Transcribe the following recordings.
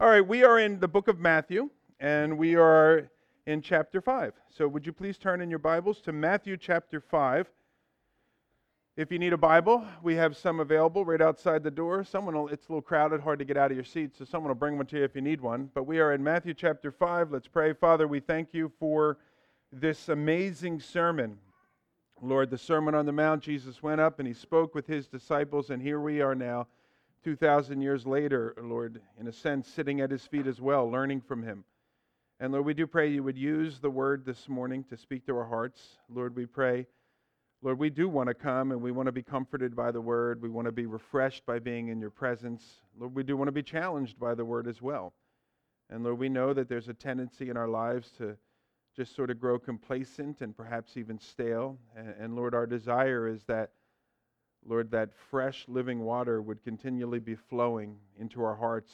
All right, we are in the book of Matthew, and we are in chapter 5. So, would you please turn in your Bibles to Matthew chapter 5? If you need a Bible, we have some available right outside the door. Someone will, it's a little crowded, hard to get out of your seat, so someone will bring one to you if you need one. But we are in Matthew chapter 5. Let's pray. Father, we thank you for this amazing sermon. Lord, the Sermon on the Mount, Jesus went up and he spoke with his disciples, and here we are now 2,000 years later, Lord, in a sense, sitting at his feet as well, learning from him. And Lord, we do pray you would use the word this morning to speak to our hearts. Lord, we pray, Lord, we do want to come and we want to be comforted by the word. We want to be refreshed by being in your presence. Lord, we do want to be challenged by the word as well. And Lord, we know that there's a tendency in our lives to just sort of grow complacent and perhaps even stale. And, and Lord, our desire is that Lord, that fresh living water would continually be flowing into our hearts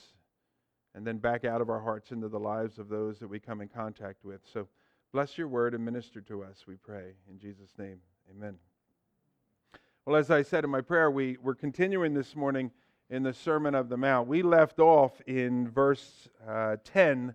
and then back out of our hearts into the lives of those that we come in contact with. So bless your word and minister to us, we pray. In Jesus' name, amen. Well, as I said in my prayer, we, we're continuing this morning in the Sermon of the Mount. We left off in verse uh, 10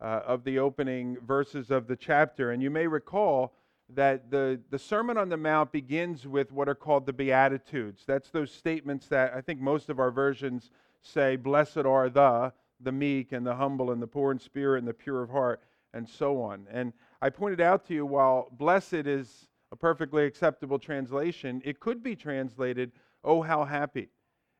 uh, of the opening verses of the chapter. And you may recall that the, the Sermon on the Mount begins with what are called the Beatitudes. That's those statements that I think most of our versions say, Blessed are the, the meek and the humble and the poor in spirit and the pure of heart, and so on. And I pointed out to you, while blessed is a perfectly acceptable translation, it could be translated, Oh, how happy.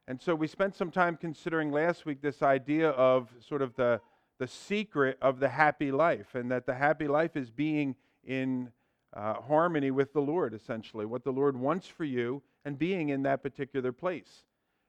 And so we spent some time considering last week this idea of sort of the, the secret of the happy life, and that the happy life is being in uh, harmony with the Lord, essentially, what the Lord wants for you and being in that particular place.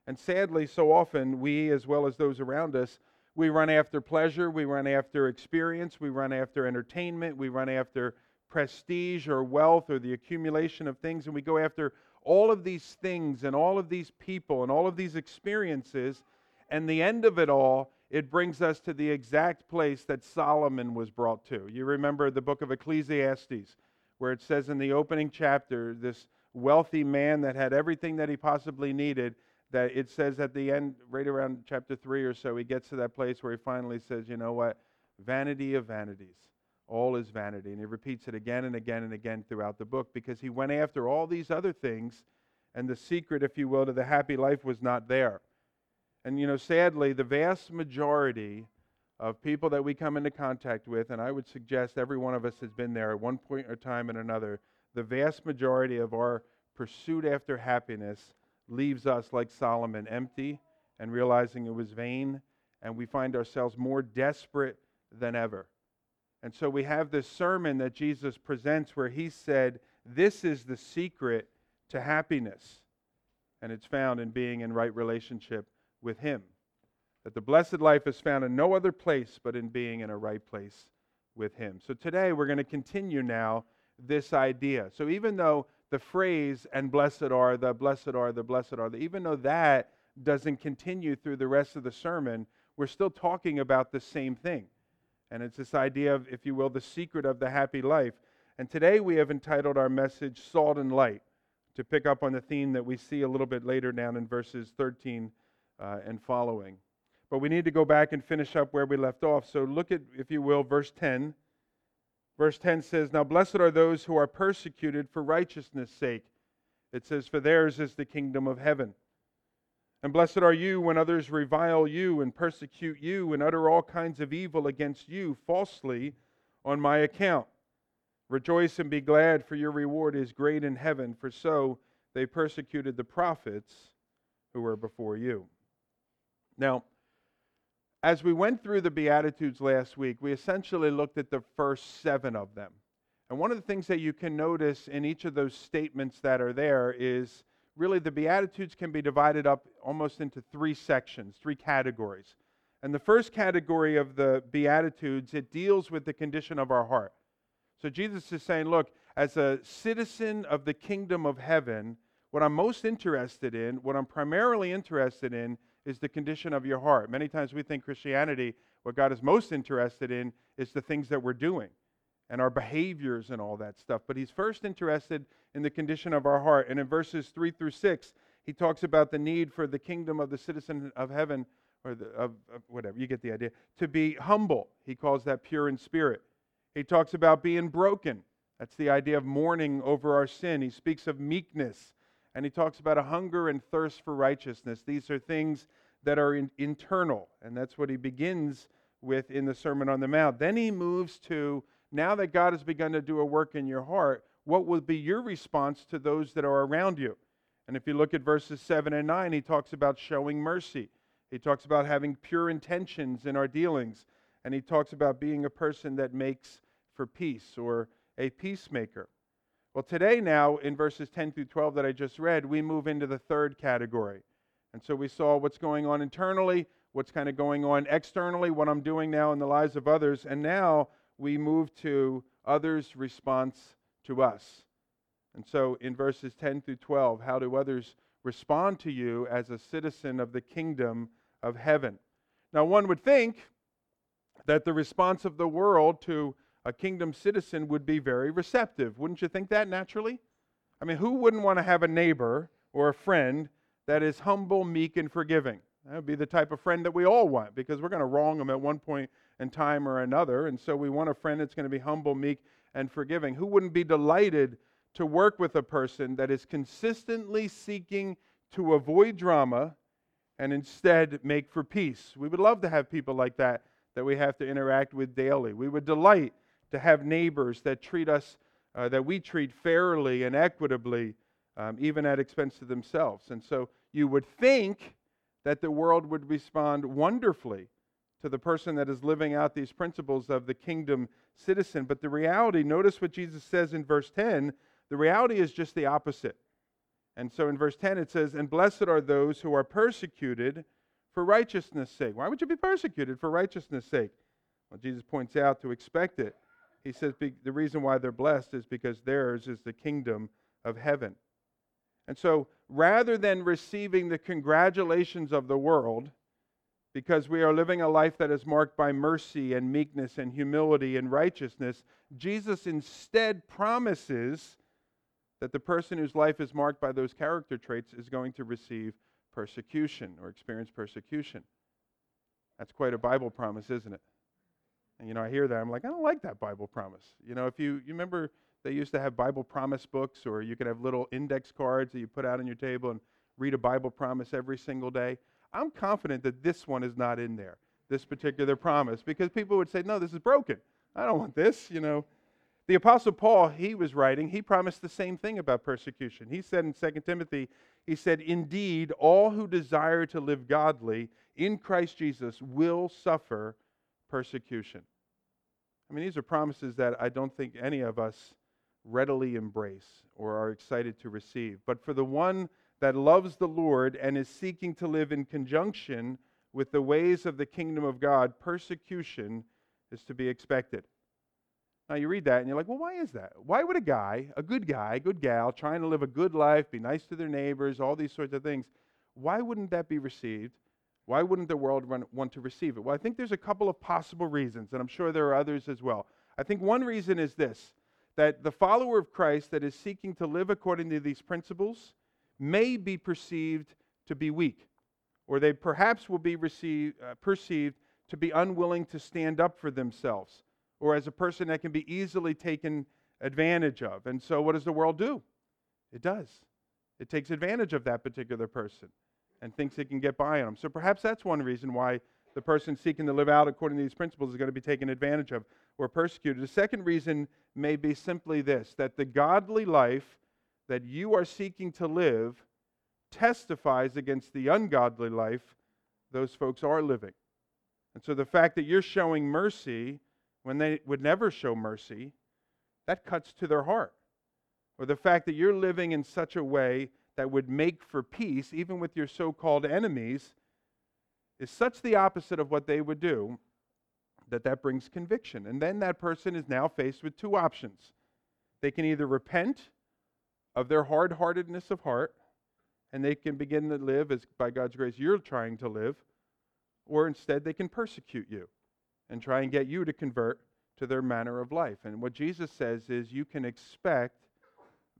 And sadly, so often, we, as well as those around us, we run after pleasure, we run after experience, we run after entertainment, we run after prestige or wealth or the accumulation of things, and we go after all of these things and all of these people and all of these experiences. And the end of it all, it brings us to the exact place that Solomon was brought to. You remember the book of Ecclesiastes where it says in the opening chapter, this wealthy man that had everything that he possibly needed, that it says at the end, right around chapter 3 or so, he gets to that place where he finally says, You know what? Vanity of vanities. All is vanity. And he repeats it again and again and again throughout the book because he went after all these other things, and the secret, if you will, to the happy life was not there. And, you know, sadly, the vast majority of people that we come into contact with, and I would suggest every one of us has been there at one point or time and another, the vast majority of our pursuit after happiness leaves us like Solomon, empty and realizing it was vain, and we find ourselves more desperate than ever. And so we have this sermon that Jesus presents where he said, This is the secret to happiness. And it's found in being in right relationship with him that the blessed life is found in no other place but in being in a right place with Him. So today we're going to continue now this idea. So even though the phrase, and blessed are the, blessed are the, blessed are the, even though that doesn't continue through the rest of the sermon, we're still talking about the same thing. And it's this idea of, if you will, the secret of the happy life. And today we have entitled our message Salt and Light, to pick up on the theme that we see a little bit later down in verses 13 uh, and following. But we need to go back and finish up where we left off. So look at, if you will, verse 10. Verse 10 says, Now blessed are those who are persecuted for righteousness' sake. It says, For theirs is the kingdom of heaven. And blessed are you when others revile you and persecute you and utter all kinds of evil against you falsely on my account. Rejoice and be glad, for your reward is great in heaven, for so they persecuted the prophets who were before you. Now, as we went through the Beatitudes last week, we essentially looked at the first seven of them. And one of the things that you can notice in each of those statements that are there is really the Beatitudes can be divided up almost into three sections, three categories. And the first category of the Beatitudes, it deals with the condition of our heart. So Jesus is saying, look, as a citizen of the kingdom of heaven, what I'm most interested in, what I'm primarily interested in, is the condition of your heart. Many times we think Christianity, what God is most interested in is the things that we're doing and our behaviors and all that stuff. But He's first interested in the condition of our heart. And in verses 3 through 6, He talks about the need for the kingdom of the citizen of heaven or the, of, of whatever, you get the idea. To be humble, he calls that pure in spirit. He talks about being broken. That's the idea of mourning over our sin. He speaks of meekness, and he talks about a hunger and thirst for righteousness. These are things that are in, internal, and that's what he begins with in the Sermon on the Mount. Then he moves to now that God has begun to do a work in your heart, what will be your response to those that are around you? And if you look at verses 7 and 9, he talks about showing mercy. He talks about having pure intentions in our dealings. And he talks about being a person that makes for peace or a peacemaker. Well, today, now, in verses 10 through 12 that I just read, we move into the third category. And so we saw what's going on internally, what's kind of going on externally, what I'm doing now in the lives of others. And now we move to others' response to us. And so in verses 10 through 12, how do others respond to you as a citizen of the kingdom of heaven? Now, one would think that the response of the world to a kingdom citizen would be very receptive. Wouldn't you think that naturally? I mean, who wouldn't want to have a neighbor or a friend that is humble, meek, and forgiving? That would be the type of friend that we all want because we're going to wrong them at one point in time or another. And so we want a friend that's going to be humble, meek, and forgiving. Who wouldn't be delighted to work with a person that is consistently seeking to avoid drama and instead make for peace? We would love to have people like that that we have to interact with daily. We would delight to have neighbors that treat us, uh, that we treat fairly and equitably, um, even at expense to themselves. And so you would think that the world would respond wonderfully to the person that is living out these principles of the kingdom citizen. But the reality, notice what Jesus says in verse 10 the reality is just the opposite. And so in verse 10 it says, And blessed are those who are persecuted for righteousness' sake. Why would you be persecuted for righteousness' sake? Well, Jesus points out to expect it. He says the reason why they're blessed is because theirs is the kingdom of heaven. And so rather than receiving the congratulations of the world, because we are living a life that is marked by mercy and meekness and humility and righteousness, Jesus instead promises that the person whose life is marked by those character traits is going to receive persecution or experience persecution. That's quite a Bible promise, isn't it? And you know, I hear that. I'm like, I don't like that Bible promise. You know, if you, you remember they used to have Bible promise books, or you could have little index cards that you put out on your table and read a Bible promise every single day. I'm confident that this one is not in there, this particular promise, because people would say, no, this is broken. I don't want this, you know. The Apostle Paul, he was writing, he promised the same thing about persecution. He said in 2 Timothy, he said, Indeed, all who desire to live godly in Christ Jesus will suffer persecution. I mean, these are promises that I don't think any of us readily embrace or are excited to receive. But for the one that loves the Lord and is seeking to live in conjunction with the ways of the kingdom of God, persecution is to be expected. Now you read that and you're like, well, why is that? Why would a guy, a good guy, good gal, trying to live a good life, be nice to their neighbors, all these sorts of things, why wouldn't that be received? Why wouldn't the world want to receive it? Well, I think there's a couple of possible reasons, and I'm sure there are others as well. I think one reason is this that the follower of Christ that is seeking to live according to these principles may be perceived to be weak, or they perhaps will be received, uh, perceived to be unwilling to stand up for themselves or as a person that can be easily taken advantage of. And so, what does the world do? It does. It takes advantage of that particular person and thinks it can get by on them. So, perhaps that's one reason why the person seeking to live out according to these principles is going to be taken advantage of or persecuted. The second reason may be simply this that the godly life that you are seeking to live testifies against the ungodly life those folks are living. And so the fact that you're showing mercy when they would never show mercy, that cuts to their heart. Or the fact that you're living in such a way that would make for peace, even with your so called enemies, is such the opposite of what they would do that that brings conviction. And then that person is now faced with two options. They can either repent of their hard heartedness of heart, and they can begin to live as by God's grace you're trying to live, or instead they can persecute you and try and get you to convert to their manner of life. And what Jesus says is you can expect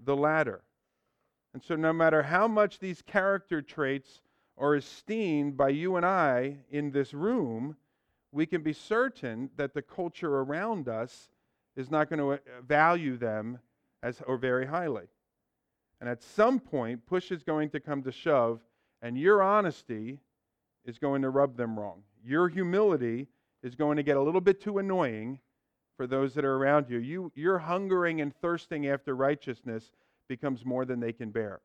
the latter. And so, no matter how much these character traits are esteemed by you and I in this room, we can be certain that the culture around us is not going to uh, value them as or very highly. And at some point, push is going to come to shove, and your honesty is going to rub them wrong. Your humility is going to get a little bit too annoying for those that are around you. You're hungering and thirsting after righteousness becomes more than they can bear.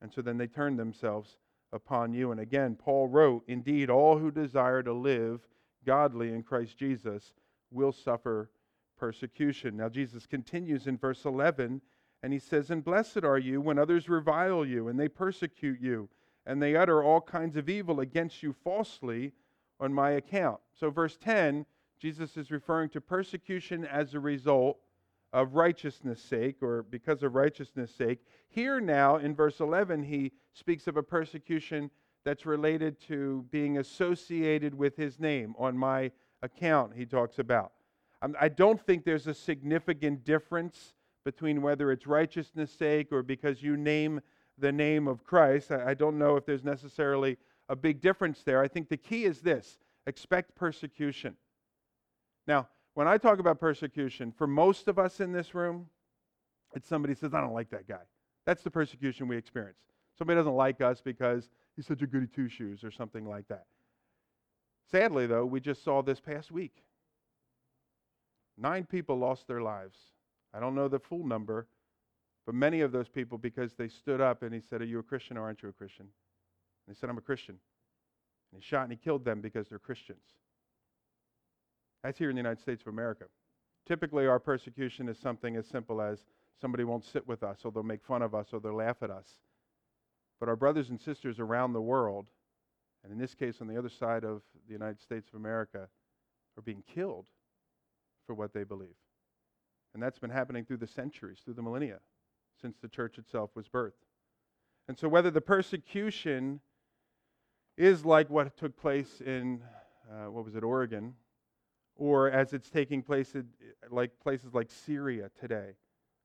And so then they turn themselves upon you. And again, Paul wrote, Indeed, all who desire to live godly in Christ Jesus will suffer persecution. Now, Jesus continues in verse 11, and he says, And blessed are you when others revile you, and they persecute you, and they utter all kinds of evil against you falsely on my account. So, verse 10, Jesus is referring to persecution as a result of righteousness' sake, or because of righteousness' sake. Here now, in verse 11, he speaks of a persecution that's related to being associated with his name on my account, he talks about. Um, I don't think there's a significant difference between whether it's righteousness' sake or because you name the name of Christ. I don't know if there's necessarily a big difference there. I think the key is this expect persecution. Now, when I talk about persecution, for most of us in this room, it's somebody says, I don't like that guy. That's the persecution we experience. Somebody doesn't like us because he's such a goody two shoes or something like that. Sadly, though, we just saw this past week. Nine people lost their lives. I don't know the full number, but many of those people because they stood up and he said, Are you a Christian or aren't you a Christian? And they said, I'm a Christian. And he shot and he killed them because they're Christians. That's here in the United States of America. Typically, our persecution is something as simple as somebody won't sit with us, or they'll make fun of us, or they'll laugh at us. But our brothers and sisters around the world, and in this case on the other side of the United States of America, are being killed for what they believe. And that's been happening through the centuries, through the millennia, since the church itself was birthed. And so, whether the persecution is like what took place in, uh, what was it, Oregon, or as it's taking place in like places like Syria today,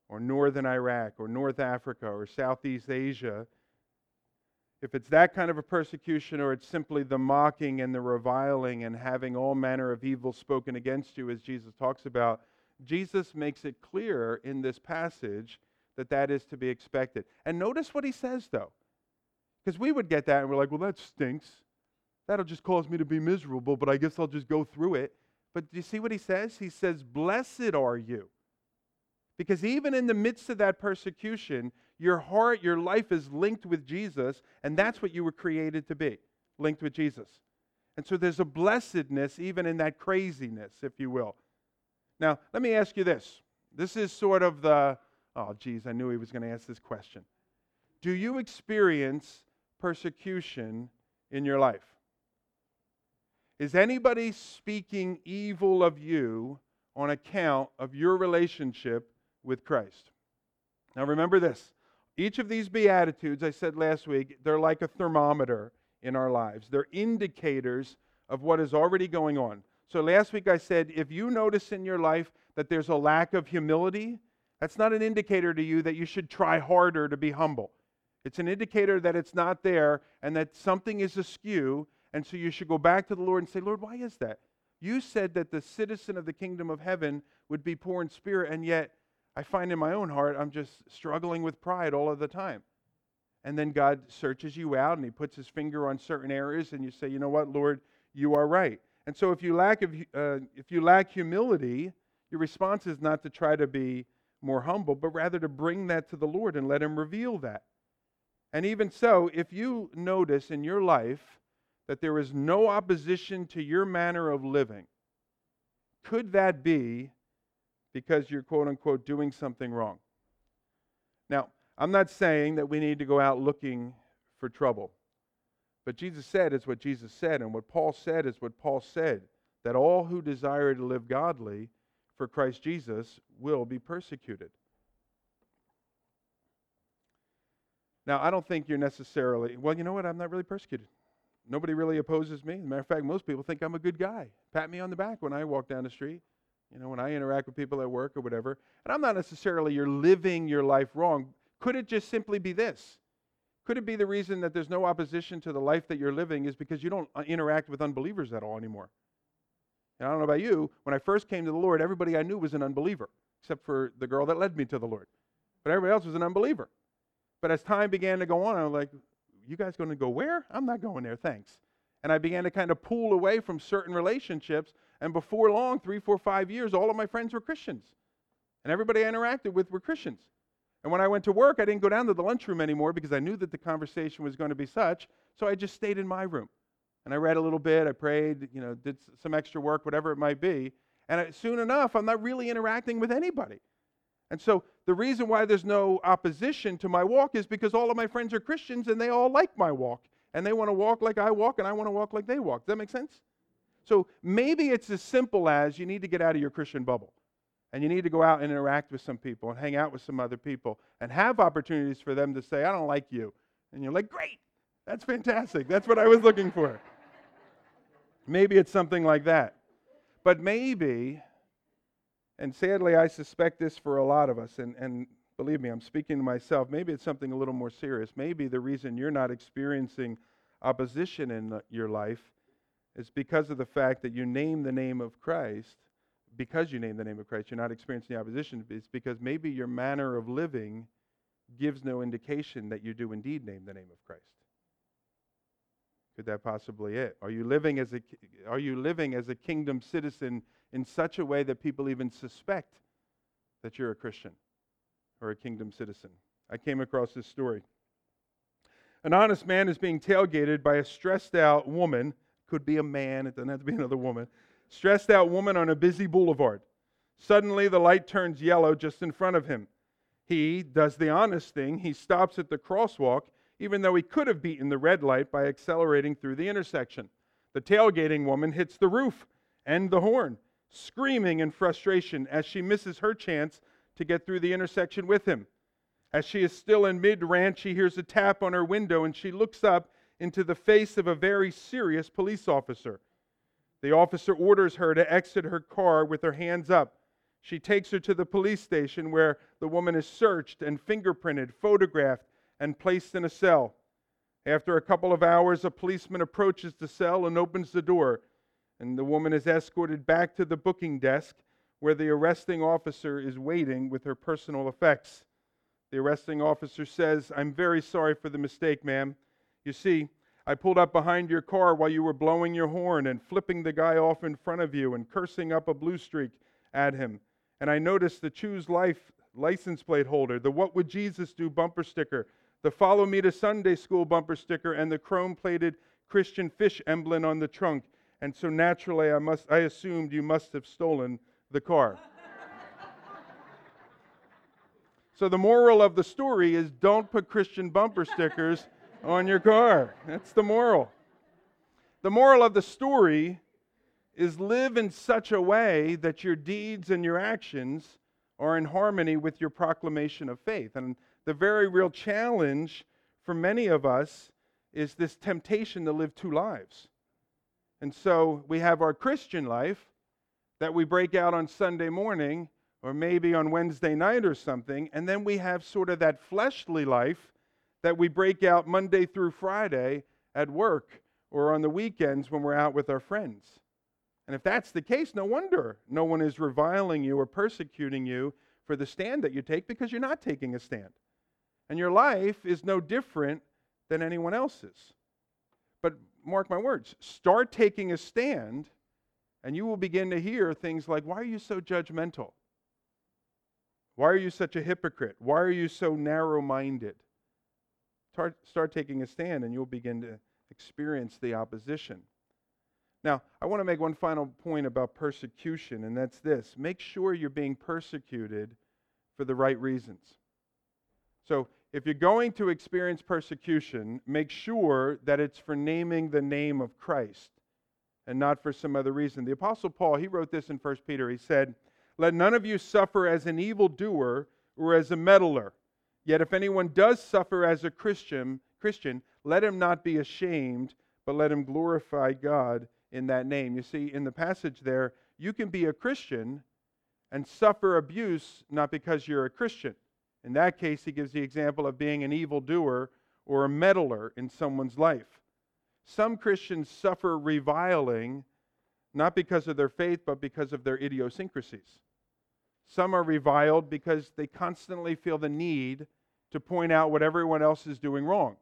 or northern Iraq, or North Africa, or Southeast Asia, if it's that kind of a persecution, or it's simply the mocking and the reviling and having all manner of evil spoken against you, as Jesus talks about, Jesus makes it clear in this passage that that is to be expected. And notice what he says, though. Because we would get that and we're like, well, that stinks. That'll just cause me to be miserable, but I guess I'll just go through it. But do you see what he says? He says, Blessed are you. Because even in the midst of that persecution, your heart, your life is linked with Jesus, and that's what you were created to be linked with Jesus. And so there's a blessedness even in that craziness, if you will. Now, let me ask you this. This is sort of the, oh, geez, I knew he was going to ask this question. Do you experience persecution in your life? Is anybody speaking evil of you on account of your relationship with Christ? Now remember this. Each of these Beatitudes, I said last week, they're like a thermometer in our lives. They're indicators of what is already going on. So last week I said if you notice in your life that there's a lack of humility, that's not an indicator to you that you should try harder to be humble. It's an indicator that it's not there and that something is askew and so you should go back to the Lord and say, Lord, why is that? You said that the citizen of the kingdom of heaven would be poor in spirit, and yet I find in my own heart I'm just struggling with pride all of the time. And then God searches you out and He puts His finger on certain areas, and you say, you know what, Lord, you are right. And so if you lack, of, uh, if you lack humility, your response is not to try to be more humble, but rather to bring that to the Lord and let Him reveal that. And even so, if you notice in your life that there is no opposition to your manner of living, could that be because you're quote unquote doing something wrong? Now, I'm not saying that we need to go out looking for trouble. But Jesus said is what Jesus said, and what Paul said is what Paul said that all who desire to live godly for Christ Jesus will be persecuted. Now, I don't think you're necessarily, well, you know what? I'm not really persecuted. Nobody really opposes me. As a matter of fact, most people think I'm a good guy. Pat me on the back when I walk down the street, you know, when I interact with people at work or whatever. And I'm not necessarily you're living your life wrong. Could it just simply be this? Could it be the reason that there's no opposition to the life that you're living is because you don't uh, interact with unbelievers at all anymore? And I don't know about you, when I first came to the Lord, everybody I knew was an unbeliever, except for the girl that led me to the Lord. But everybody else was an unbeliever. But as time began to go on, I was like, you guys going to go where? I'm not going there, thanks. And I began to kind of pull away from certain relationships. And before long, three, four, five years, all of my friends were Christians. And everybody I interacted with were Christians. And when I went to work, I didn't go down to the lunchroom anymore because I knew that the conversation was going to be such. So I just stayed in my room. And I read a little bit, I prayed, you know, did some extra work, whatever it might be. And soon enough, I'm not really interacting with anybody. And so the reason why there's no opposition to my walk is because all of my friends are Christians and they all like my walk. And they want to walk like I walk and I want to walk like they walk. Does that make sense? So maybe it's as simple as you need to get out of your Christian bubble. And you need to go out and interact with some people and hang out with some other people and have opportunities for them to say, I don't like you. And you're like, great, that's fantastic. That's what I was looking for. maybe it's something like that. But maybe and sadly, I suspect this for a lot of us, and, and believe me, I'm speaking to myself. Maybe it's something a little more serious. Maybe the reason you're not experiencing opposition in your life is because of the fact that you name the name of Christ. Because you name the name of Christ, you're not experiencing opposition. It's because maybe your manner of living gives no indication that you do indeed name the name of Christ. Could that possibly it? Are you living as a are you living as a kingdom citizen in such a way that people even suspect that you're a Christian or a kingdom citizen. I came across this story. An honest man is being tailgated by a stressed out woman, could be a man, it doesn't have to be another woman, stressed out woman on a busy boulevard. Suddenly, the light turns yellow just in front of him. He does the honest thing. He stops at the crosswalk, even though he could have beaten the red light by accelerating through the intersection. The tailgating woman hits the roof and the horn screaming in frustration as she misses her chance to get through the intersection with him. As she is still in mid rant, she hears a tap on her window and she looks up into the face of a very serious police officer. The officer orders her to exit her car with her hands up. She takes her to the police station where the woman is searched and fingerprinted, photographed, and placed in a cell. After a couple of hours, a policeman approaches the cell and opens the door and the woman is escorted back to the booking desk where the arresting officer is waiting with her personal effects. The arresting officer says, I'm very sorry for the mistake, ma'am. You see, I pulled up behind your car while you were blowing your horn and flipping the guy off in front of you and cursing up a blue streak at him. And I noticed the Choose Life license plate holder, the What Would Jesus Do bumper sticker, the Follow Me to Sunday School bumper sticker, and the chrome plated Christian fish emblem on the trunk and so naturally I must I assumed you must have stolen the car. so the moral of the story is don't put Christian bumper stickers on your car. That's the moral. The moral of the story is live in such a way that your deeds and your actions are in harmony with your proclamation of faith. And the very real challenge for many of us is this temptation to live two lives. And so we have our Christian life that we break out on Sunday morning or maybe on Wednesday night or something. And then we have sort of that fleshly life that we break out Monday through Friday at work or on the weekends when we're out with our friends. And if that's the case, no wonder no one is reviling you or persecuting you for the stand that you take because you're not taking a stand. And your life is no different than anyone else's. But mark my words, start taking a stand, and you will begin to hear things like, Why are you so judgmental? Why are you such a hypocrite? Why are you so narrow minded? Start, start taking a stand, and you'll begin to experience the opposition. Now, I want to make one final point about persecution, and that's this make sure you're being persecuted for the right reasons. So, if you're going to experience persecution, make sure that it's for naming the name of Christ and not for some other reason. The Apostle Paul, he wrote this in 1 Peter. He said, Let none of you suffer as an evildoer or as a meddler. Yet if anyone does suffer as a Christian, Christian, let him not be ashamed, but let him glorify God in that name. You see, in the passage there, you can be a Christian and suffer abuse not because you're a Christian. In that case, he gives the example of being an evildoer or a meddler in someone's life. Some Christians suffer reviling not because of their faith, but because of their idiosyncrasies. Some are reviled because they constantly feel the need to point out what everyone else is doing wrong.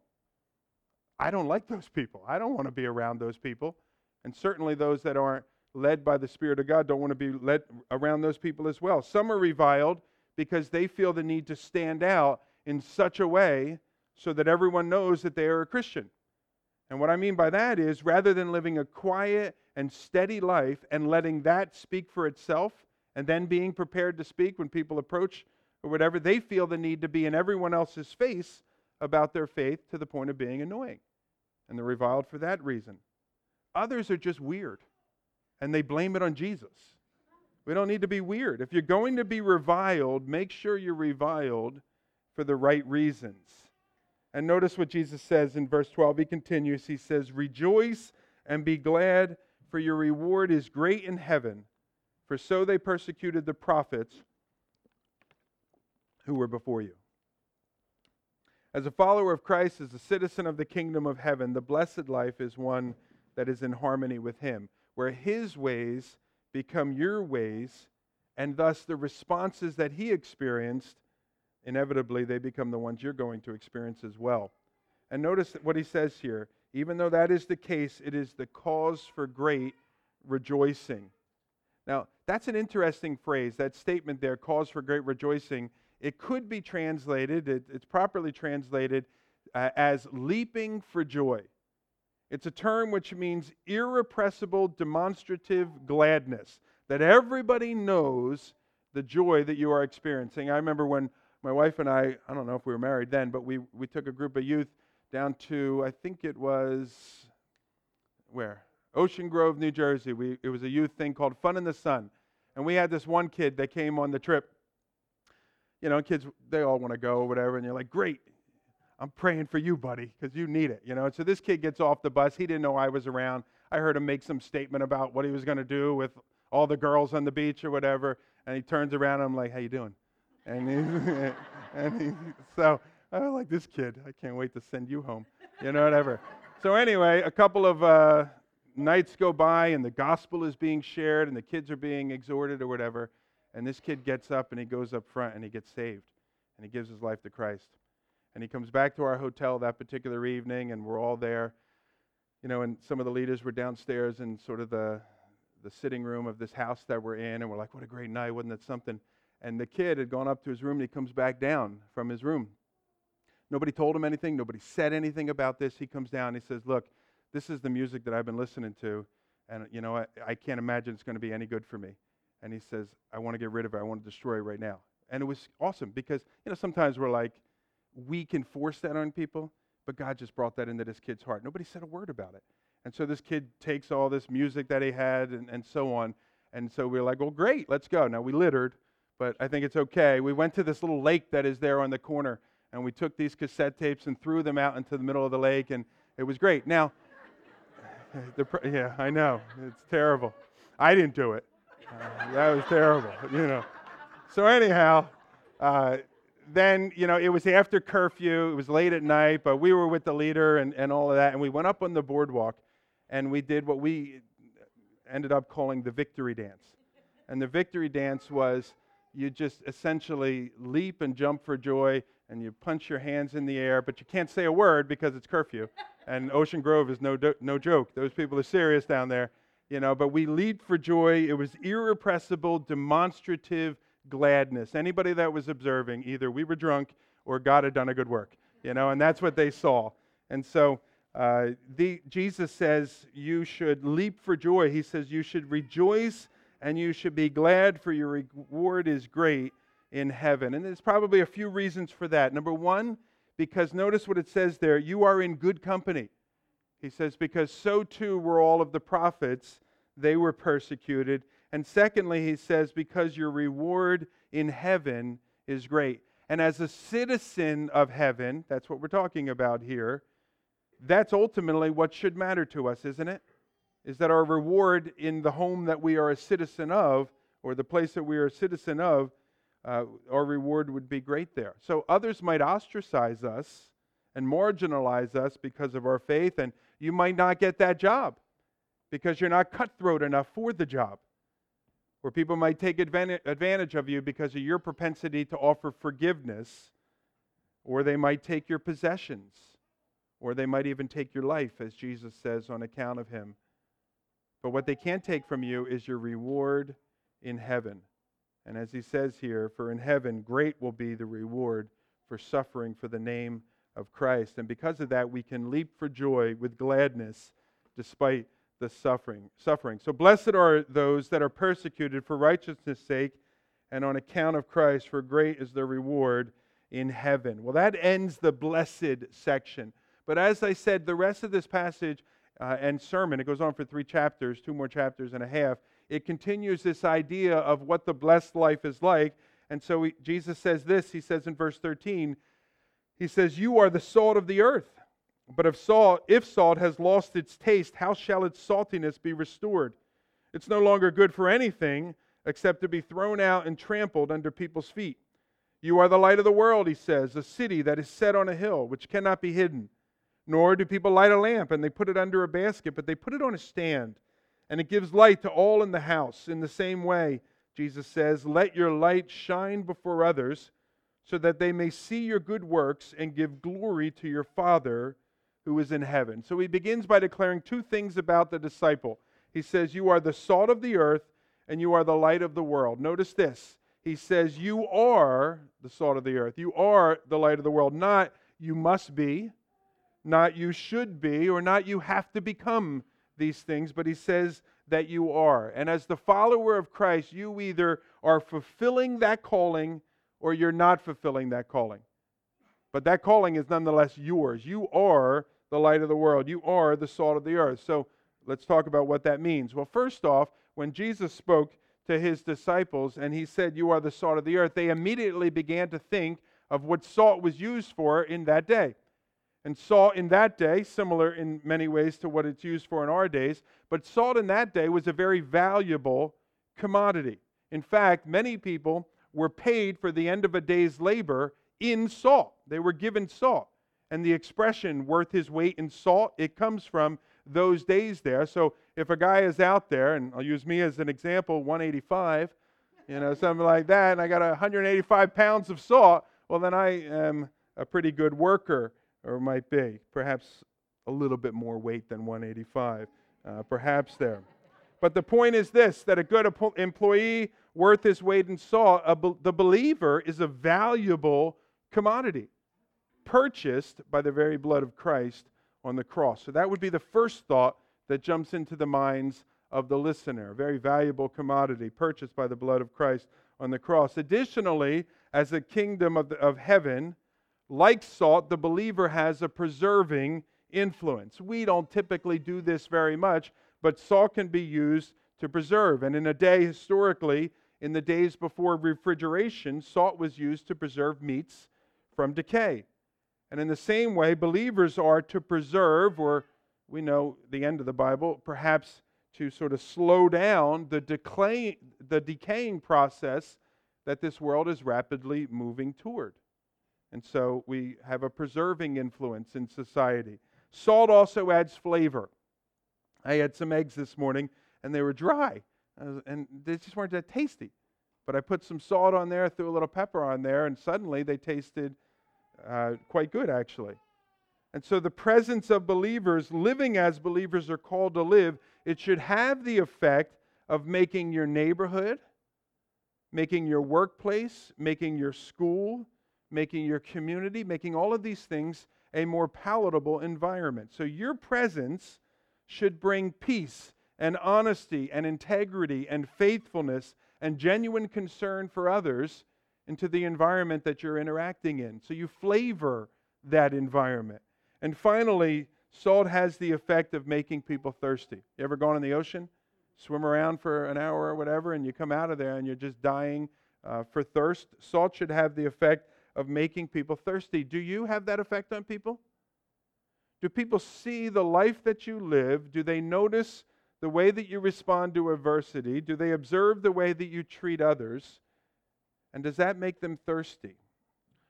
I don't like those people. I don't want to be around those people. And certainly those that aren't led by the Spirit of God don't want to be led around those people as well. Some are reviled because they feel the need to stand out in such a way so that everyone knows that they are a Christian. And what I mean by that is rather than living a quiet and steady life and letting that speak for itself and then being prepared to speak when people approach or whatever, they feel the need to be in everyone else's face about their faith to the point of being annoying. And they're reviled for that reason. Others are just weird and they blame it on Jesus. We don't need to be weird. If you're going to be reviled, make sure you're reviled for the right reasons. And notice what Jesus says in verse 12. He continues, He says, Rejoice and be glad, for your reward is great in heaven, for so they persecuted the prophets who were before you. As a follower of Christ, as a citizen of the kingdom of heaven, the blessed life is one that is in harmony with Him, where His ways become your ways, and thus the responses that He experienced inevitably they become the ones you're going to experience as well. And notice what he says here even though that is the case, it is the cause for great rejoicing. Now, that's an interesting phrase, that statement there, cause for great rejoicing. It could be translated, it, it's properly translated uh, as leaping for joy. It's a term which means irrepressible, demonstrative gladness, that everybody knows the joy that you are experiencing. I remember when my wife and I, I don't know if we were married then, but we, we took a group of youth down to, I think it was, where? Ocean Grove, New Jersey. We, it was a youth thing called Fun in the Sun. And we had this one kid that came on the trip. You know, kids, they all want to go or whatever. And you're like, great, I'm praying for you, buddy, because you need it. You know, and so this kid gets off the bus. He didn't know I was around. I heard him make some statement about what he was going to do with all the girls on the beach or whatever. And he turns around and I'm like, how you doing? And, he, and he, so I was like, this kid, I can't wait to send you home, you know, whatever. so anyway, a couple of uh, nights go by and the gospel is being shared and the kids are being exhorted or whatever. And this kid gets up and he goes up front and he gets saved and he gives his life to Christ. And he comes back to our hotel that particular evening and we're all there. You know, and some of the leaders were downstairs in sort of the, the sitting room of this house that we're in. And we're like, what a great night. Wasn't that something? And the kid had gone up to his room and he comes back down from his room. Nobody told him anything. Nobody said anything about this. He comes down he says, Look, this is the music that I've been listening to. And, you know, I, I can't imagine it's going to be any good for me. And he says, I want to get rid of it. I want to destroy it right now. And it was awesome because, you know, sometimes we're like, we can force that on people, but God just brought that into this kid's heart. Nobody said a word about it. And so this kid takes all this music that he had and, and so on. And so we we're like, well, great, let's go. Now we littered but I think it's okay. We went to this little lake that is there on the corner, and we took these cassette tapes and threw them out into the middle of the lake, and it was great. Now, yeah, I know it's terrible. I didn't do it. Uh, that was terrible, you know. So anyhow, uh, then you know it was after curfew. It was late at night, but we were with the leader and, and all of that, and we went up on the boardwalk, and we did what we ended up calling the victory dance. And the victory dance was you just essentially leap and jump for joy and you punch your hands in the air, but you can't say a word because it's curfew. and Ocean Grove is no, do- no joke. Those people are serious down there, you know, but we leaped for joy. It was irrepressible, demonstrative gladness. Anybody that was observing, either we were drunk or God had done a good work, you know, and that's what they saw. And so uh, the, Jesus says you should leap for joy. He says you should rejoice and you should be glad, for your reward is great in heaven. And there's probably a few reasons for that. Number one, because notice what it says there you are in good company. He says, because so too were all of the prophets, they were persecuted. And secondly, he says, because your reward in heaven is great. And as a citizen of heaven, that's what we're talking about here, that's ultimately what should matter to us, isn't it? is that our reward in the home that we are a citizen of, or the place that we are a citizen of, uh, our reward would be great there. So others might ostracize us and marginalize us because of our faith, and you might not get that job because you're not cutthroat enough for the job. Or people might take advantage of you because of your propensity to offer forgiveness, or they might take your possessions, or they might even take your life, as Jesus says on account of him. But what they can't take from you is your reward in heaven. And as he says here, for in heaven great will be the reward for suffering for the name of Christ. And because of that, we can leap for joy with gladness despite the suffering. Suffering. So blessed are those that are persecuted for righteousness' sake and on account of Christ, for great is their reward in heaven. Well, that ends the blessed section. But as I said, the rest of this passage uh, and sermon, it goes on for three chapters, two more chapters and a half. It continues this idea of what the blessed life is like. And so we, Jesus says this He says in verse 13, He says, You are the salt of the earth. But if salt, if salt has lost its taste, how shall its saltiness be restored? It's no longer good for anything except to be thrown out and trampled under people's feet. You are the light of the world, he says, a city that is set on a hill, which cannot be hidden. Nor do people light a lamp and they put it under a basket, but they put it on a stand, and it gives light to all in the house. In the same way, Jesus says, Let your light shine before others, so that they may see your good works and give glory to your Father who is in heaven. So he begins by declaring two things about the disciple. He says, You are the salt of the earth and you are the light of the world. Notice this. He says, You are the salt of the earth. You are the light of the world. Not you must be, not you should be, or not you have to become these things, but he says that you are. And as the follower of Christ, you either are fulfilling that calling or you're not fulfilling that calling. But that calling is nonetheless yours. You are the light of the world. You are the salt of the earth. So let's talk about what that means. Well, first off, when Jesus spoke to his disciples and he said, You are the salt of the earth, they immediately began to think of what salt was used for in that day. And salt in that day, similar in many ways to what it's used for in our days, but salt in that day was a very valuable commodity. In fact, many people were paid for the end of a day's labor in salt. They were given salt and the expression worth his weight in salt, it comes from those days there. So if a guy is out there, and I'll use me as an example, 185, you know, something like that, and I got 185 pounds of salt, well, then I am a pretty good worker, or might be, perhaps a little bit more weight than 185, uh, perhaps there. But the point is this that a good employee worth his weight in salt, the believer is a valuable commodity purchased by the very blood of Christ on the cross. So that would be the first thought that jumps into the minds of the listener. A very valuable commodity purchased by the blood of Christ on the cross. Additionally, as a kingdom of, the, of heaven, like salt, the believer has a preserving influence. We don't typically do this very much, but salt can be used to preserve. And in a day, historically, in the days before refrigeration, salt was used to preserve meats from decay. And in the same way, believers are to preserve, or we know the end of the Bible, perhaps to sort of slow down the, decay, the decaying process that this world is rapidly moving toward. And so we have a preserving influence in society. Salt also adds flavor. I had some eggs this morning and they were dry uh, and they just weren't that tasty. But I put some salt on there, threw a little pepper on there, and suddenly they tasted uh, quite good, actually. And so, the presence of believers, living as believers are called to live, it should have the effect of making your neighborhood, making your workplace, making your school, making your community, making all of these things a more palatable environment. So, your presence should bring peace and honesty and integrity and faithfulness and genuine concern for others into the environment that you're interacting in. So you flavor that environment. And finally, salt has the effect of making people thirsty. You ever gone in the ocean? Swim around for an hour or whatever, and you come out of there and you're just dying uh, for thirst. Salt should have the effect of making people thirsty. Do you have that effect on people? Do people see the life that you live? Do they notice the way that you respond to adversity? Do they observe the way that you treat others? And does that make them thirsty?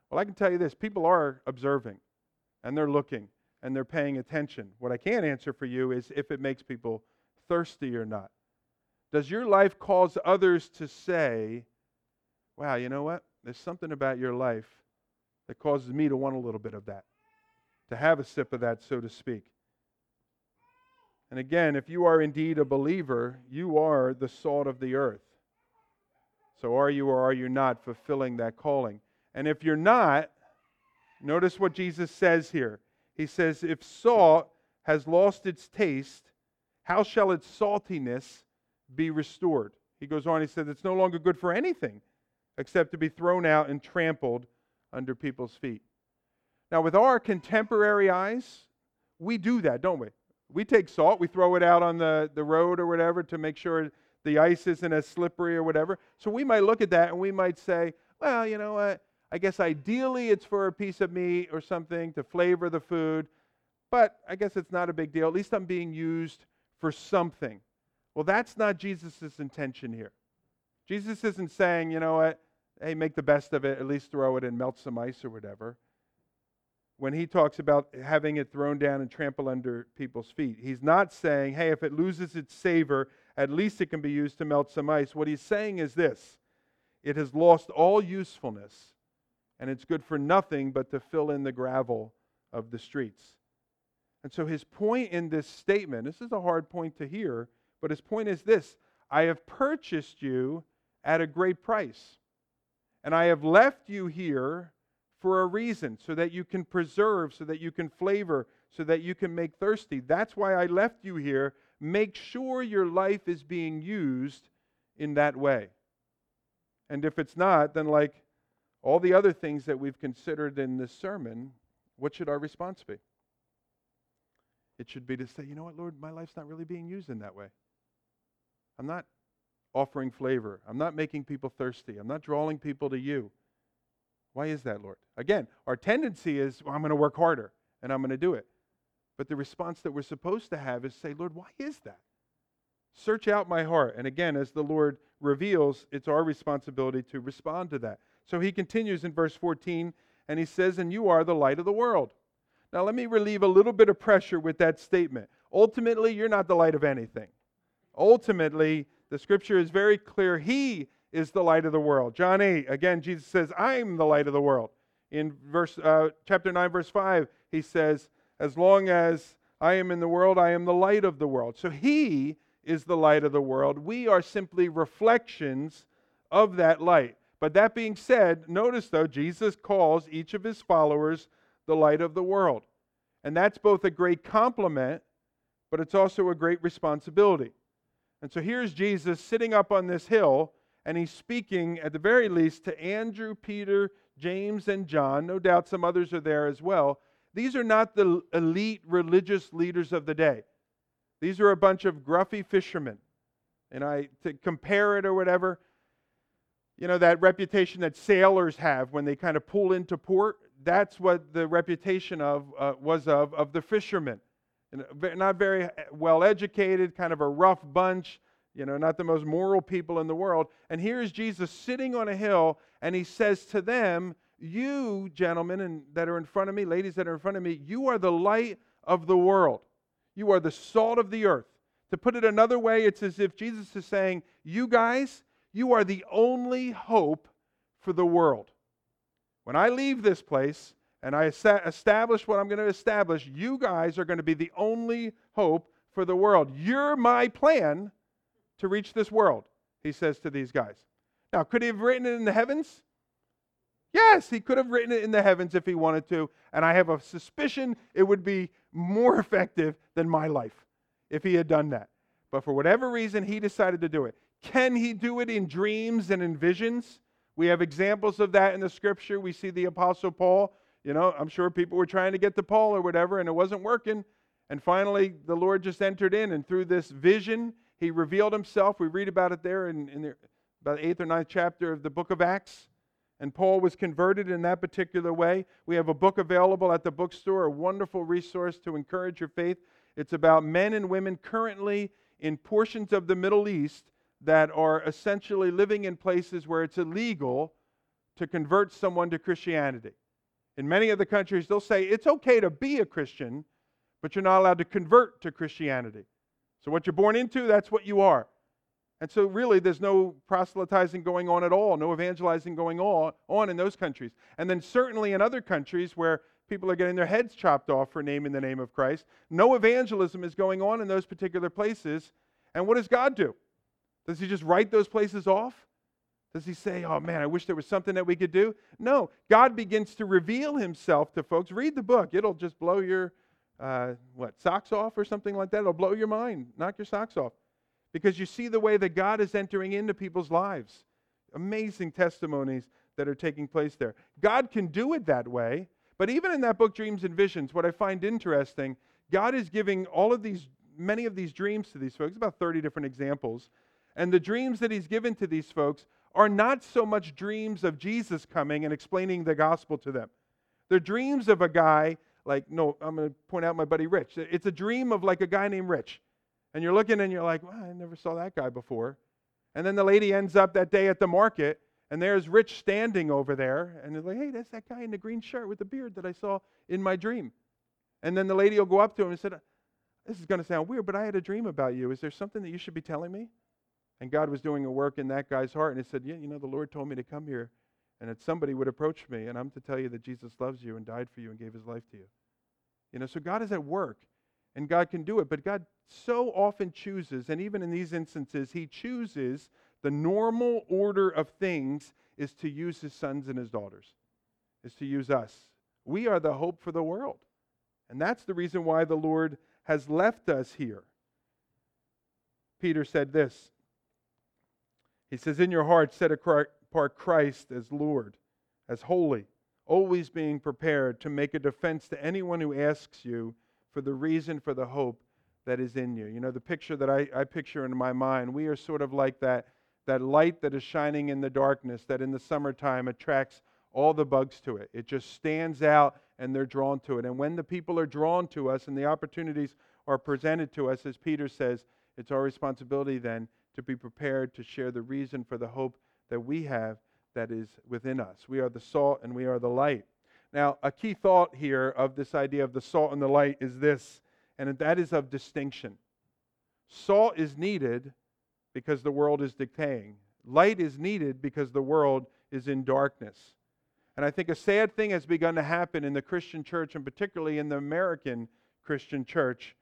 Well, I can tell you this people are observing. and they're looking and they're paying attention. What I can't answer for you is if it makes people thirsty or not. Does your life cause others to say, wow, you know what? There's something about your life that causes me to want a little bit of that, to have a sip of that, so to speak. And again, if you are indeed a believer, you are the salt of the earth. So are you or are you not fulfilling that calling? And if you're not, notice what Jesus says here. He says, If salt has lost its taste, how shall its saltiness be restored? He goes on, he says, It's no longer good for anything except to be thrown out and trampled under people's feet. Now, with our contemporary eyes, we do that, don't we? We take salt, we throw it out on the, the road or whatever to make sure the ice isn't as slippery or whatever. So we might look at that and we might say, well, you know what? I guess ideally it's for a piece of meat or something to flavor the food, but I guess it's not a big deal. At least I'm being used for something. Well, that's not Jesus' intention here. Jesus isn't saying, you know what, hey, make the best of it, at least throw it and melt some ice or whatever when he talks about having it thrown down and trample under people's feet. He's not saying, hey, if it loses its savor, at least it can be used to melt some ice. What he's saying is this it has lost all usefulness, and it's good for nothing but to fill in the gravel of the streets. And so his point in this statement, this is a hard point to hear, but his point is this I have purchased you at a great price, and I have left you here for a reason, so that you can preserve, so that you can flavor, so that you can make thirsty. That's why I left you here. Make sure your life is being used in that way. And if it's not, then, like all the other things that we've considered in this sermon, what should our response be? It should be to say, you know what, Lord, my life's not really being used in that way. I'm not offering flavor. I'm not making people thirsty. I'm not drawing people to you. Why is that, Lord? Again, our tendency is, well, I'm going to work harder and I'm going to do it. But the response that we're supposed to have is say, Lord, why is that? Search out my heart. And again, as the Lord reveals, it's our responsibility to respond to that. So he continues in verse 14 and he says, And you are the light of the world. Now, let me relieve a little bit of pressure with that statement. Ultimately, you're not the light of anything. Ultimately, the scripture is very clear. He is the light of the world. John 8, again, Jesus says, I'm the light of the world. In verse, uh, chapter 9, verse 5, he says, As long as I am in the world, I am the light of the world. So he is the light of the world. We are simply reflections of that light. But that being said, notice though, Jesus calls each of his followers the light of the world. And that's both a great compliment, but it's also a great responsibility. And so here's Jesus sitting up on this hill and he's speaking, at the very least, to Andrew, Peter, James, and John. No doubt some others are there as well. These are not the elite religious leaders of the day. These are a bunch of gruffy fishermen. And I, to compare it or whatever, you know, that reputation that sailors have when they kind of pull into port, that's what the reputation of uh, was of, of the fishermen. And not very well educated, kind of a rough bunch you know, not the most moral people in the world. And here's Jesus sitting on a hill, and he says to them, You, gentlemen and that are in front of me, ladies that are in front of me, you are the light of the world. You are the salt of the earth. To put it another way, it's as if Jesus is saying, You guys, you are the only hope for the world. When I leave this place and I establish what I'm going to establish, you guys are going to be the only hope for the world. You're my plan to reach this world, he says to these guys. Now, could he have written it in the heavens? Yes, he could have written it in the heavens if he wanted to, and I have a suspicion it would be more effective than my life if he had done that. But for whatever reason, he decided to do it. Can he do it in dreams and in visions? We have examples of that in the scripture. We see the Apostle Paul. You know, I'm sure people were trying to get to Paul or whatever, and it wasn't working. And finally, the Lord just entered in, and through this vision, he revealed himself. We read about it there in, in the, about the eighth or ninth chapter of the book of Acts. And Paul was converted in that particular way. We have a book available at the bookstore, a wonderful resource to encourage your faith. It's about men and women currently in portions of the Middle East that are essentially living in places where it's illegal to convert someone to Christianity. In many of the countries, they'll say it's okay to be a Christian, but you're not allowed to convert to Christianity. So, what you're born into, that's what you are. And so, really, there's no proselytizing going on at all, no evangelizing going on, in those countries. And then, certainly in other countries where people are getting their heads chopped off for naming the name of Christ, no evangelism is going on in those particular places. And what does God do? Does He just write those places off? Does He say, oh man, I wish there was something that we could do? No. God begins to reveal Himself to folks. Read the book, it'll just blow your. Uh, what, socks off or something like that? It'll blow your mind, knock your socks off because you see the way that God is entering into people's lives. Amazing testimonies that are taking place there. God can do it that way, but even in that book, Dreams and Visions, what I find interesting, God is giving all of these, many of these dreams to these folks, about 30 different examples. And the dreams that He's given to these folks are not so much dreams of Jesus coming and explaining the gospel to them. They're dreams of a guy like, no, I'm going to point out my buddy Rich. It's a dream of like a guy named Rich. And you're looking and you're like, well, I never saw that guy before. And then the lady ends up that day at the market, and there's Rich standing over there, and they're like, hey, that's that guy in the green shirt with the beard that I saw in my dream. And then the lady will go up to him and said, this is going to sound weird, but I had a dream about you. Is there something that you should be telling me? And God was doing a work in that guy's heart, and he said, yeah, you know, the Lord told me to come here, and that somebody would approach me, and I'm to tell you that Jesus loves you and died for you and gave his life to you. You know, so God is at work and God can do it. But God so often chooses, and even in these instances, He chooses the normal order of things is to use His sons and His daughters, is to use us. We are the hope for the world. And that's the reason why the Lord has left us here. Peter said this He says, In your heart, set apart Christ as Lord, as holy, always being prepared to make a defense to anyone who asks you for the reason for the hope that is in you. You know, the picture that I, I picture in my mind, we are sort of like that, that light that is shining in the darkness that in the summertime attracts all the bugs to it. It just stands out and they're drawn to it. And when the people are drawn to us and the opportunities are presented to us, as Peter says, it's our responsibility then to be prepared to share the reason for the hope that we have that is within us. We are the salt and we are the light. Now, a key thought here of this idea of the salt and the light is this, and that is of distinction. Salt is needed because the world is decaying, light is needed because the world is in darkness. And I think a sad thing has begun to happen in the Christian church, and particularly in the American Christian church,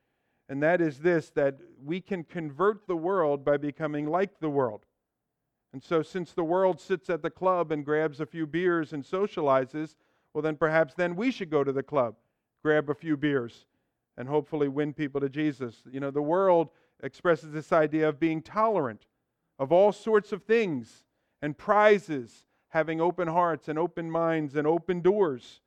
and that is this that we can convert the world by becoming like the world. And so, since the world sits at the club and grabs a few beers and socializes, well, then perhaps then we should go to the club, grab a few beers, and hopefully win people to Jesus. You know, the world expresses this idea of being tolerant of all sorts of things and prizes having open hearts and open minds and open doors.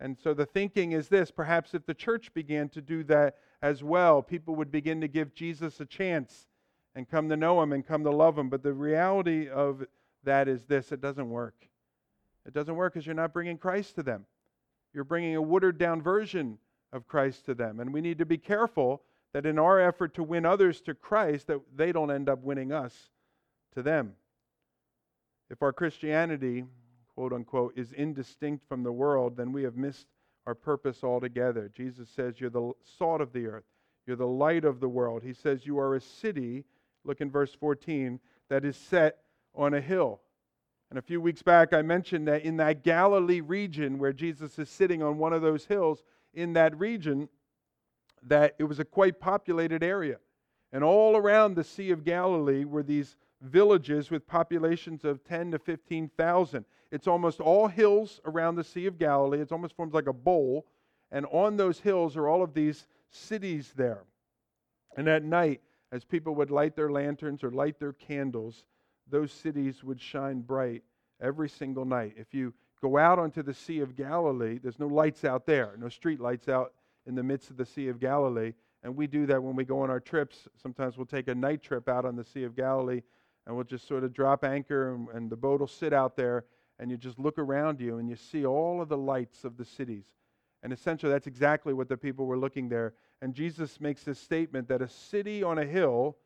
And so the thinking is this perhaps if the church began to do that as well, people would begin to give Jesus a chance and come to know him and come to love him. But the reality of that is this it doesn't work. It doesn't work because you're not bringing Christ to them. You're bringing a watered down version of Christ to them. And we need to be careful that in our effort to win others to Christ, that they don't end up winning us to them. If our Christianity, quote unquote, is indistinct from the world, then we have missed our purpose altogether. Jesus says, You're the salt of the earth, you're the light of the world. He says, You are a city, look in verse 14, that is set on a hill. And a few weeks back, I mentioned that in that Galilee region where Jesus is sitting on one of those hills, in that region, that it was a quite populated area. And all around the Sea of Galilee were these villages with populations of 10 to 15,000. It's almost all hills around the Sea of Galilee. It almost forms like a bowl. And on those hills are all of these cities there. And at night, as people would light their lanterns or light their candles, those cities would shine bright every single night. If you go out onto the Sea of Galilee, there's no lights out there, no street lights out in the midst of the Sea of Galilee. And we do that when we go on our trips. Sometimes we'll take a night trip out on the Sea of Galilee and we'll just sort of drop anchor and, and the boat will sit out there and you just look around you and you see all of the lights of the cities. And essentially, that's exactly what the people were looking there. And Jesus makes this statement that a city on a hill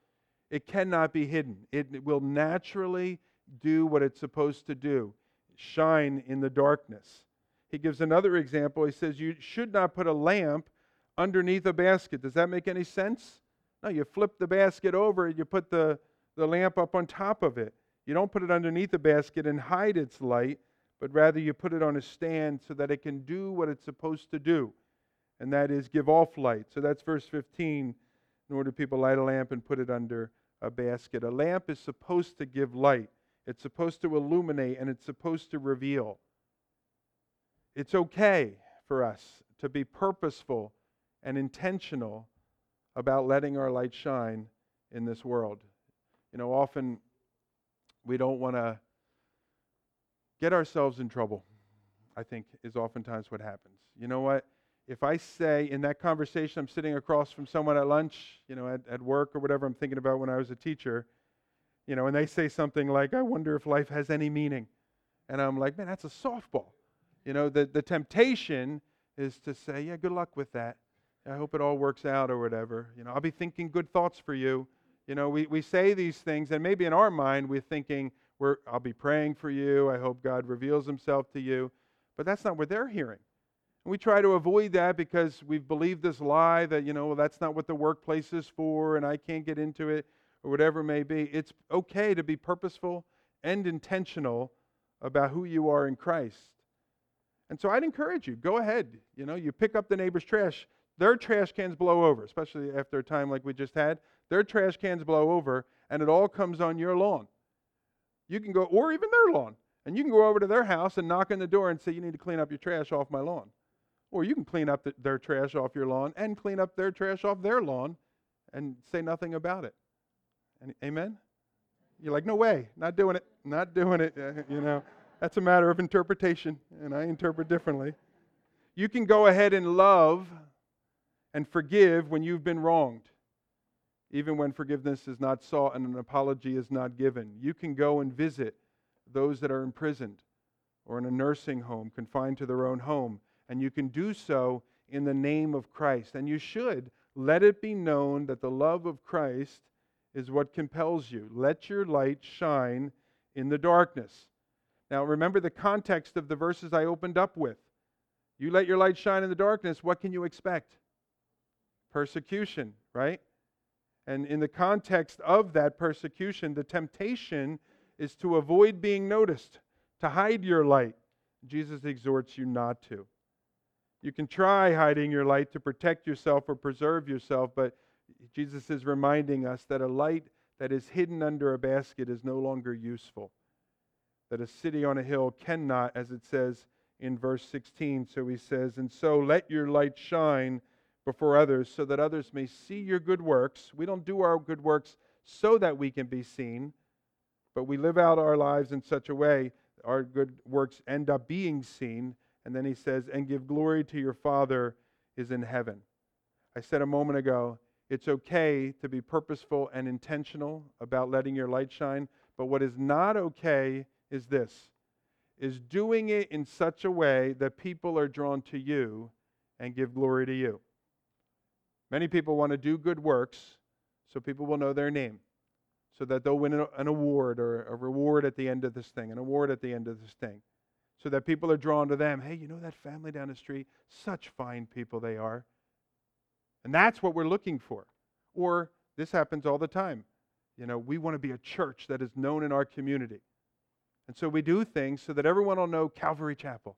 it cannot be hidden. It will naturally do what it's supposed to do shine in the darkness. he gives another example. He says, You should not put a lamp underneath a basket. Does that make any sense? No, you flip the basket over and you put the, the lamp up on top of it. You don't put it underneath the basket and hide its light, but rather you put it on a stand so that it can do what it's supposed to do, and that is give off light. So that's verse 15. Nor do people light a lamp and put it under a basket. A lamp is supposed to give light, it's supposed to illuminate, and it's supposed to reveal. It's okay for us to be purposeful and intentional about letting our light shine in this world. You know, often we don't want to get ourselves in trouble, I think, is oftentimes what happens. You know what? If I say in that conversation, I'm sitting across from someone at lunch, you know, at, at work or whatever I'm thinking about when I was a teacher, you know, and they say something like, I wonder if life has any meaning. And I'm like, man, that's a softball. You know, the, the temptation is to say, yeah, good luck with that. I hope it all works out or whatever. You know, I'll be thinking good thoughts for you. You know, we, we say these things, and maybe in our mind we're thinking, we're, I'll be praying for you. I hope God reveals himself to you. But that's not what they're hearing. We try to avoid that because we've believed this lie that, you know, well, that's not what the workplace is for, and I can't get into it, or whatever it may be. It's okay to be purposeful and intentional about who you are in Christ. And so I'd encourage you, go ahead. You know, you pick up the neighbor's trash. Their trash cans blow over, especially after a time like we just had. Their trash cans blow over, and it all comes on your lawn. You can go, or even their lawn, and you can go over to their house and knock on the door and say, You need to clean up your trash off my lawn. Or you can clean up the, their trash off your lawn and clean up their trash off their lawn and say nothing about it. And, amen? You're like, No way, not doing it, not doing it, you know. That's a matter of interpretation, and I interpret differently. You can go ahead and love and forgive when you've been wronged, even when forgiveness is not sought and an apology is not given. You can go and visit those that are imprisoned or in a nursing home, confined to their own home, and you can do so in the name of Christ. And you should let it be known that the love of Christ is what compels you. Let your light shine in the darkness. Now, remember the context of the verses I opened up with. You let your light shine in the darkness, what can you expect? Persecution, right? And in the context of that persecution, the temptation is to avoid being noticed, to hide your light. Jesus exhorts you not to. You can try hiding your light to protect yourself or preserve yourself, but Jesus is reminding us that a light that is hidden under a basket is no longer useful that a city on a hill cannot, as it says in verse 16. So he says, And so let your light shine before others, so that others may see your good works. We don't do our good works so that we can be seen, but we live out our lives in such a way our good works end up being seen. And then he says, And give glory to your Father is in heaven. I said a moment ago, it's okay to be purposeful and intentional about letting your light shine, but what is not okay is this is doing it in such a way that people are drawn to you and give glory to you. Many people want to do good works so people will know their name, so that they'll win an award or a reward at the end of this thing, an award at the end of this thing, so that people are drawn to them. Hey, you know that family down the street? Such fine people they are. And that's what we're looking for. Or this happens all the time. You know, we want to be a church that is known in our community. And so we do things so that everyone will know Calvary Chapel.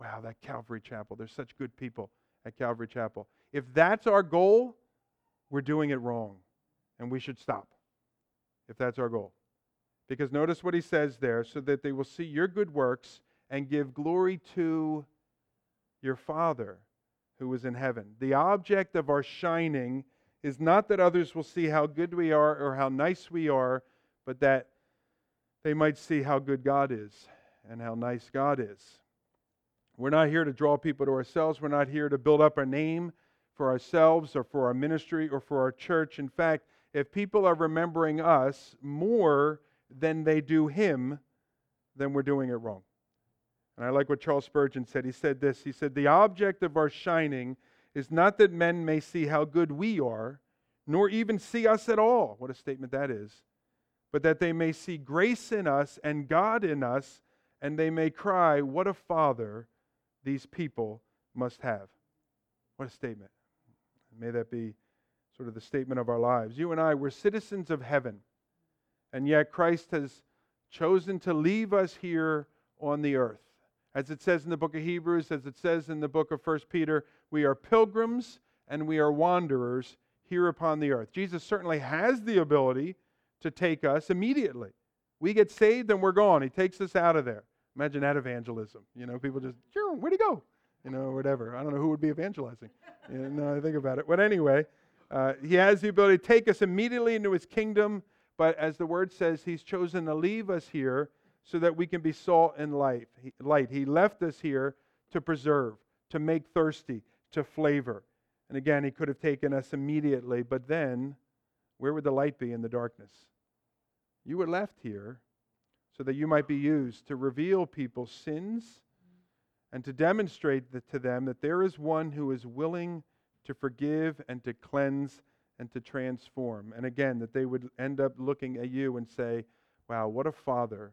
Wow, that Calvary Chapel. There's such good people at Calvary Chapel. If that's our goal, we're doing it wrong. And we should stop if that's our goal. Because notice what he says there so that they will see your good works and give glory to your Father who is in heaven. The object of our shining is not that others will see how good we are or how nice we are, but that they might see how good God is and how nice God is. We're not here to draw people to ourselves. We're not here to build up our name for ourselves or for our ministry or for our church. In fact, if people are remembering us more than they do Him, then we're doing it wrong. And I like what Charles Spurgeon said. He said this He said, The object of our shining is not that men may see how good we are, nor even see us at all. What a statement that is but that they may see grace in us and God in us, and they may cry, What a Father these people must have. What a statement. May that be sort of the statement of our lives. You and I, we're citizens of heaven, and yet Christ has chosen to leave us here on the earth. As it says in the book of Hebrews, as it says in the book of 1 Peter, we are pilgrims and we are wanderers here upon the earth. Jesus certainly has the ability to take us immediately. We get saved and we're gone. He takes us out of there. Imagine that evangelism. You know, people just, where'd he go? You know, whatever. I don't know who would be evangelizing. you know, I think about it. But anyway, uh, he has the ability to take us immediately into his kingdom. But as the word says, he's chosen to leave us here so that we can be salt and light. Light. he left us here to preserve, to make thirsty, to flavor. And again, he could have taken us immediately, but then where would the light be in the darkness? You were left here so that you might be used to reveal people's sins and to demonstrate to them that there is one who is willing to forgive and to cleanse and to transform. And again, that they would end up looking at you and say, wow, what a father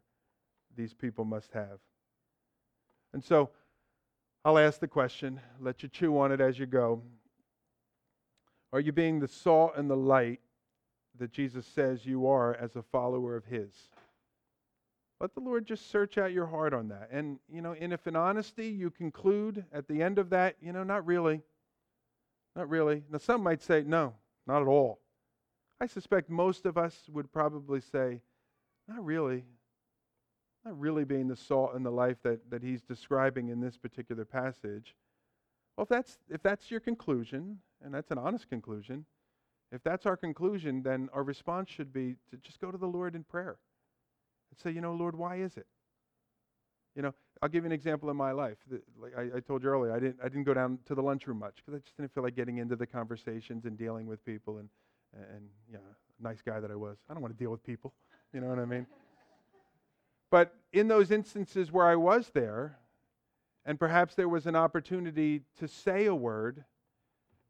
these people must have. And so I'll ask the question, let you chew on it as you go. Are you being the salt and the light that Jesus says you are as a follower of His? Let the Lord just search out your heart on that. And, you know, and if in honesty you conclude at the end of that, you know, not really. Not really. Now, some might say, no, not at all. I suspect most of us would probably say, not really not really being the salt in the life that, that he's describing in this particular passage. Well, if that's, if that's your conclusion, and that's an honest conclusion, if that's our conclusion, then our response should be to just go to the Lord in prayer and say, you know, Lord, why is it? You know, I'll give you an example in my life. Like I, I told you earlier, I didn't, I didn't go down to the lunchroom much because I just didn't feel like getting into the conversations and dealing with people. And, and you know, nice guy that I was, I don't want to deal with people. You know what I mean? But in those instances where I was there, and perhaps there was an opportunity to say a word,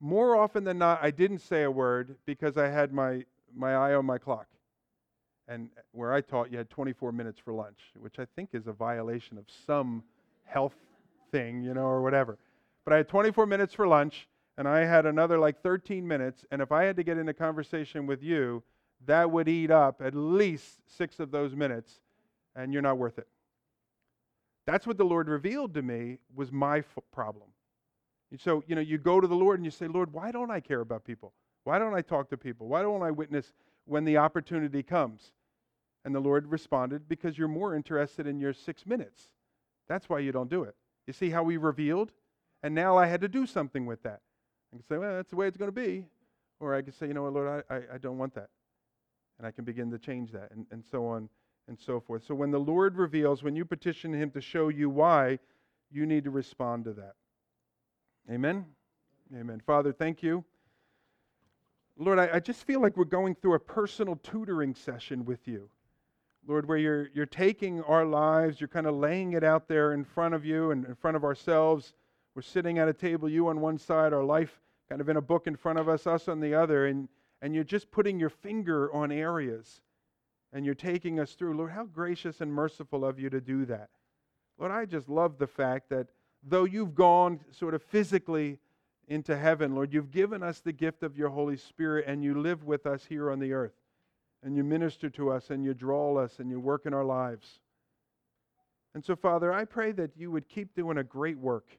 more often than not, I didn't say a word because I had my, my eye on my clock. And where I taught, you had 24 minutes for lunch, which I think is a violation of some health thing, you know, or whatever. But I had 24 minutes for lunch, and I had another like 13 minutes. And if I had to get in a conversation with you, that would eat up at least six of those minutes and you're not worth it. That's what the Lord revealed to me was my f- problem. And so, you know, you go to the Lord and you say, Lord, why don't I care about people? Why don't I talk to people? Why don't I witness when the opportunity comes? And the Lord responded, because you're more interested in your six minutes. That's why you don't do it. You see how we revealed? And now I had to do something with that. I can say, well, that's the way it's going to be. Or I can say, you know what, Lord, I, I, I don't want that. And I can begin to change that and, and so on and so forth. So when the Lord reveals, when you petition Him to show you why, you need to respond to that. Amen? Amen. Father, thank you. Lord, I, I, just feel like we're going through a personal tutoring session with you. Lord, where you're, you're taking our lives, you're kind of laying it out there in front of you and in front of ourselves. We're sitting at a table, you on one side, our life kind of in a book in front of us, us on the other, and, and you're just putting your finger on areas and you're taking us through. Lord, how gracious and merciful of you to do that. Lord, I just love the fact that though you've gone sort of physically into heaven, Lord, you've given us the gift of your Holy Spirit and you live with us here on the earth. And you minister to us and you draw us and you work in our lives. And so, Father, I pray that you would keep doing a great work.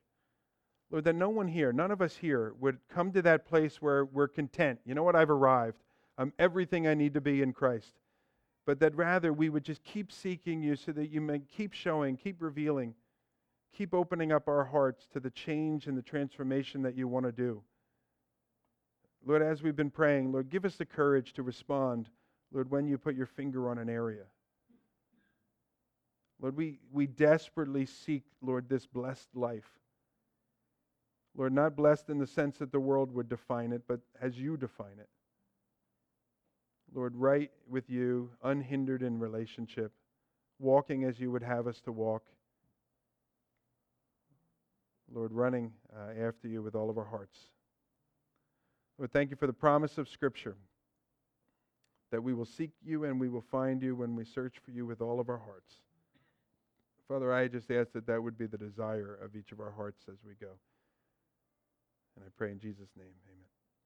Lord, that no one here, none of us here, would come to that place where we're content. You know what? I've arrived. I'm everything I need to be in Christ but that rather we would just keep seeking you so that you may keep showing, keep revealing, keep opening up our hearts to the change and the transformation that you want to do. Lord, as we've been praying, Lord, give us the courage to respond, Lord, when you put your finger on an area. Lord, we, we desperately seek, Lord, this blessed life. Lord, not blessed in the sense that the world would define it, but as you define it. Lord, right with you, unhindered in relationship, walking as you would have us to walk. Lord, running uh, after you with all of our hearts. Lord, thank you for the promise of Scripture that we will seek you and we will find you when we search for you with all of our hearts. Father, I just ask that that would be the desire of each of our hearts as we go. And I pray in Jesus' name, amen.